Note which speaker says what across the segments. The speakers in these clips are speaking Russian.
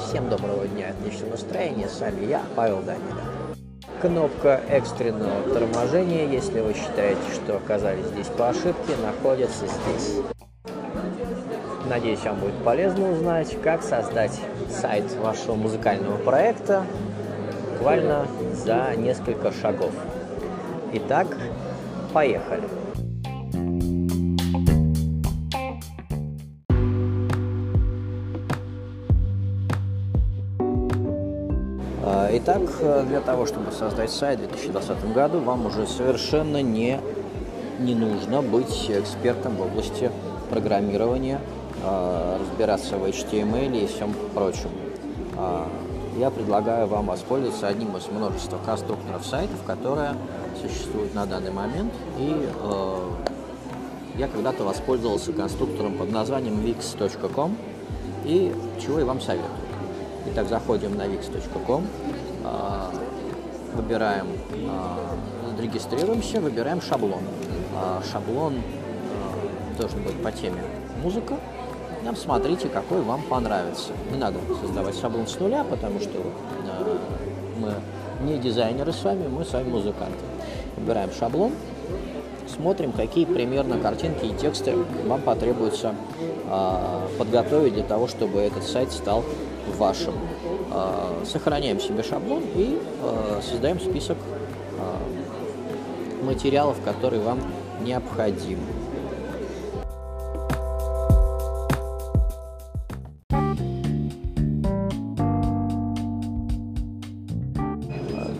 Speaker 1: Всем доброго дня, отличного настроения. С вами я, Павел Даниля. Кнопка экстренного торможения, если вы считаете, что оказались здесь по ошибке, находится здесь. Надеюсь, вам будет полезно узнать, как создать сайт вашего музыкального проекта буквально за несколько шагов. Итак, поехали. Итак, для того, чтобы создать сайт в 2020 году, вам уже совершенно не, не нужно быть экспертом в области программирования, а, разбираться в HTML и всем прочем. А, я предлагаю вам воспользоваться одним из множества конструкторов сайтов, которые существуют на данный момент. И я когда-то воспользовался конструктором под названием wix.com, и чего я вам советую. Итак, заходим на wix.com, а, выбираем, а, регистрируемся, выбираем шаблон. А, шаблон должен быть по теме музыка. Там смотрите, какой вам понравится. Не надо создавать шаблон с нуля, потому что мы не дизайнеры с вами, мы с вами музыканты. Выбираем шаблон, смотрим, какие примерно картинки и тексты вам потребуется подготовить для того, чтобы этот сайт стал вашим. А, сохраняем себе шаблон и а, создаем список а, материалов, которые вам необходимы.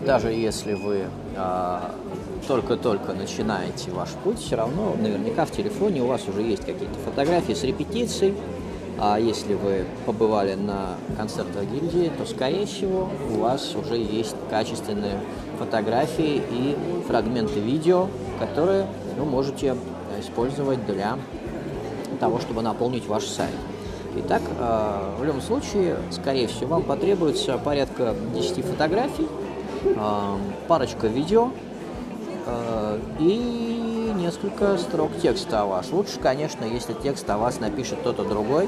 Speaker 1: Даже если вы только-только начинаете ваш путь, все равно наверняка в телефоне у вас уже есть какие-то фотографии с репетицией, а если вы побывали на концертах гильдии, то, скорее всего, у вас уже есть качественные фотографии и фрагменты видео, которые вы можете использовать для того, чтобы наполнить ваш сайт. Итак, э, в любом случае, скорее всего, вам потребуется порядка 10 фотографий, э, парочка видео э, и несколько строк текста о вас. Лучше, конечно, если текст о вас напишет кто-то другой,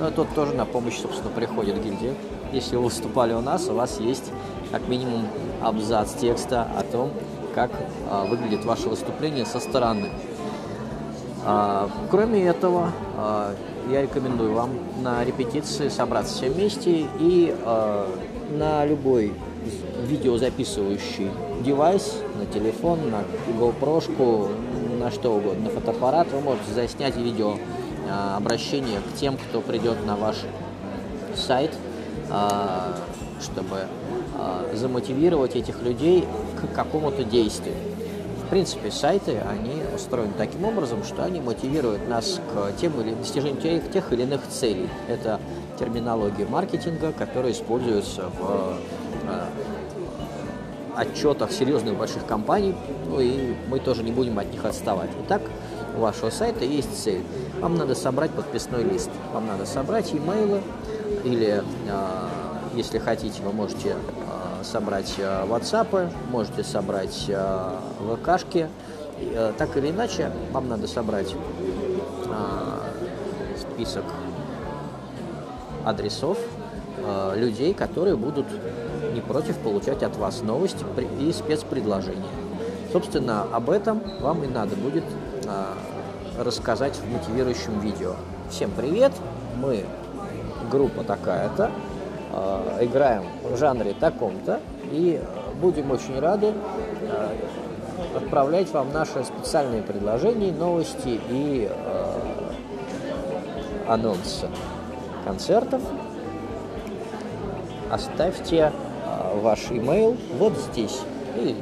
Speaker 1: но тот тоже на помощь, собственно, приходит гильдия. Если вы выступали у нас, у вас есть как минимум абзац текста о том, как а, выглядит ваше выступление со стороны. А, кроме этого, а, я рекомендую вам на репетиции собраться все вместе и а, на любой видеозаписывающий девайс, на телефон, на GoPro, на что угодно, на фотоаппарат, вы можете заснять видео а, обращение к тем, кто придет на ваш сайт, а, чтобы а, замотивировать этих людей к какому-то действию. В принципе, сайты, они устроены таким образом, что они мотивируют нас к тем или достижению тех или иных целей. Это терминология маркетинга, которая используется в отчетах серьезных больших компаний, ну и мы тоже не будем от них отставать. Итак, у вашего сайта есть цель. Вам надо собрать подписной лист, вам надо собрать имейлы, или, а, если хотите, вы можете а, собрать а, WhatsApp, можете собрать ВКшки. Так или иначе, вам надо собрать список адресов людей, которые будут не против получать от вас новости и спецпредложения. Собственно, об этом вам и надо будет а, рассказать в мотивирующем видео. Всем привет! Мы группа такая-то, а, играем в жанре таком-то и будем очень рады а, отправлять вам наши специальные предложения, новости и анонсы концертов. Оставьте ваш email вот здесь. И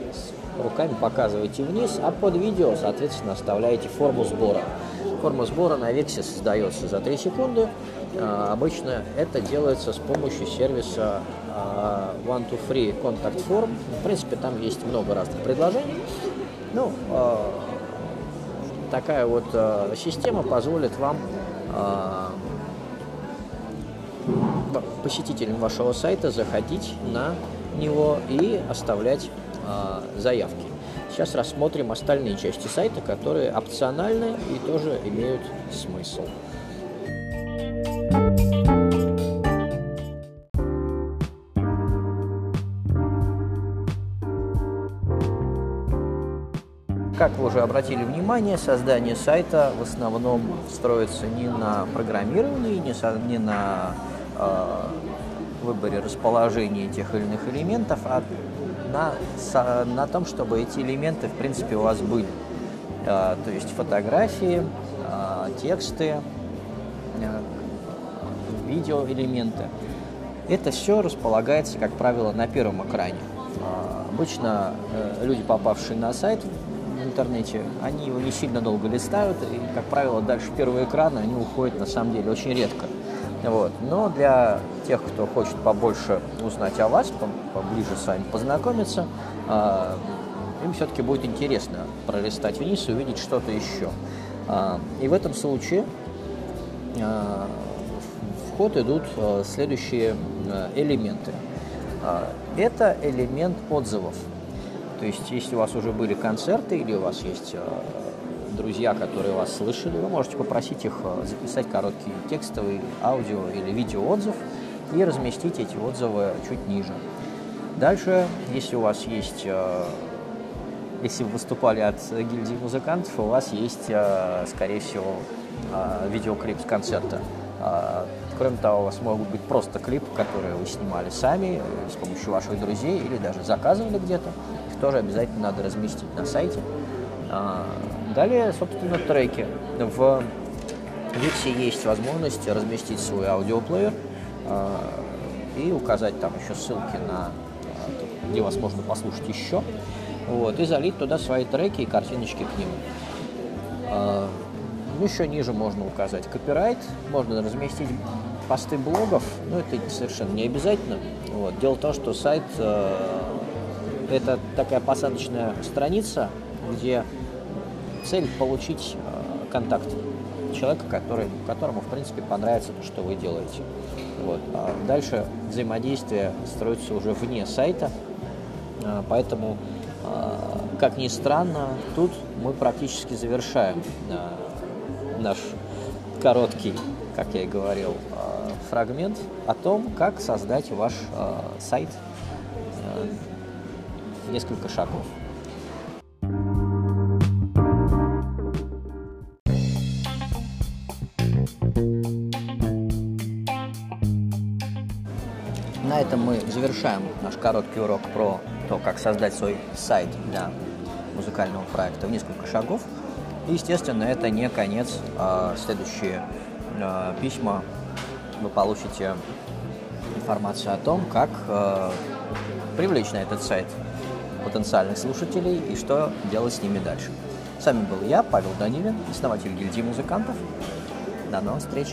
Speaker 1: руками показываете вниз, а под видео, соответственно, оставляете форму сбора. Форма сбора на Виксе создается за 3 секунды. А, обычно это делается с помощью сервиса а, One2Free Contact Form. В принципе, там есть много разных предложений. Ну, а, такая вот система позволит вам посетителям вашего сайта заходить на него и оставлять э, заявки. Сейчас рассмотрим остальные части сайта, которые опциональны и тоже имеют смысл. Как вы уже обратили внимание, создание сайта в основном строится не на программировании, не, со, не на э, выборе расположения тех или иных элементов, а на, на том, чтобы эти элементы, в принципе, у вас были. Э, то есть фотографии, э, тексты, э, видеоэлементы. Это все располагается, как правило, на первом экране. Э, обычно э, люди, попавшие на сайт, в интернете, они его не сильно долго листают, и, как правило, дальше первого экрана они уходят, на самом деле, очень редко. Вот. Но для тех, кто хочет побольше узнать о вас, поближе с вами познакомиться, э, им все-таки будет интересно пролистать вниз и увидеть что-то еще. Э, и в этом случае э, в ход идут следующие э, элементы. Это элемент отзывов. То есть, если у вас уже были концерты или у вас есть друзья, которые вас слышали, вы можете попросить их э, записать короткий текстовый аудио или видео отзыв и разместить эти отзывы чуть ниже. Дальше, если у вас есть, э, если вы выступали от гильдии музыкантов, у вас есть, скорее всего, видеоклип с концерта. Кроме того, у вас могут быть просто клипы, которые вы снимали сами с помощью ваших друзей или даже заказывали где-то тоже обязательно надо разместить на сайте. А, далее, собственно, треки. В Wix есть возможность разместить свой аудиоплеер а, и указать там еще ссылки на а, где вас можно послушать еще. Вот, и залить туда свои треки и картиночки к ним. Ну, еще ниже можно указать копирайт, можно разместить посты блогов, но это совершенно не обязательно. Вот. Дело в том, что сайт это такая посадочная страница, где цель получить э, контакт человека, который, которому, в принципе, понравится то, что вы делаете. Вот. А дальше взаимодействие строится уже вне сайта, э, поэтому, э, как ни странно, тут мы практически завершаем наш короткий, как я и говорил, фрагмент о том, как создать ваш сайт несколько шагов. На этом мы завершаем наш короткий урок про то, как создать свой сайт для музыкального проекта в несколько шагов. И, естественно, это не конец. А следующие а, письма вы получите информацию о том, как а, привлечь на этот сайт потенциальных слушателей и что делать с ними дальше. С вами был я, Павел Данилин, основатель гильдии музыкантов. До новых встреч!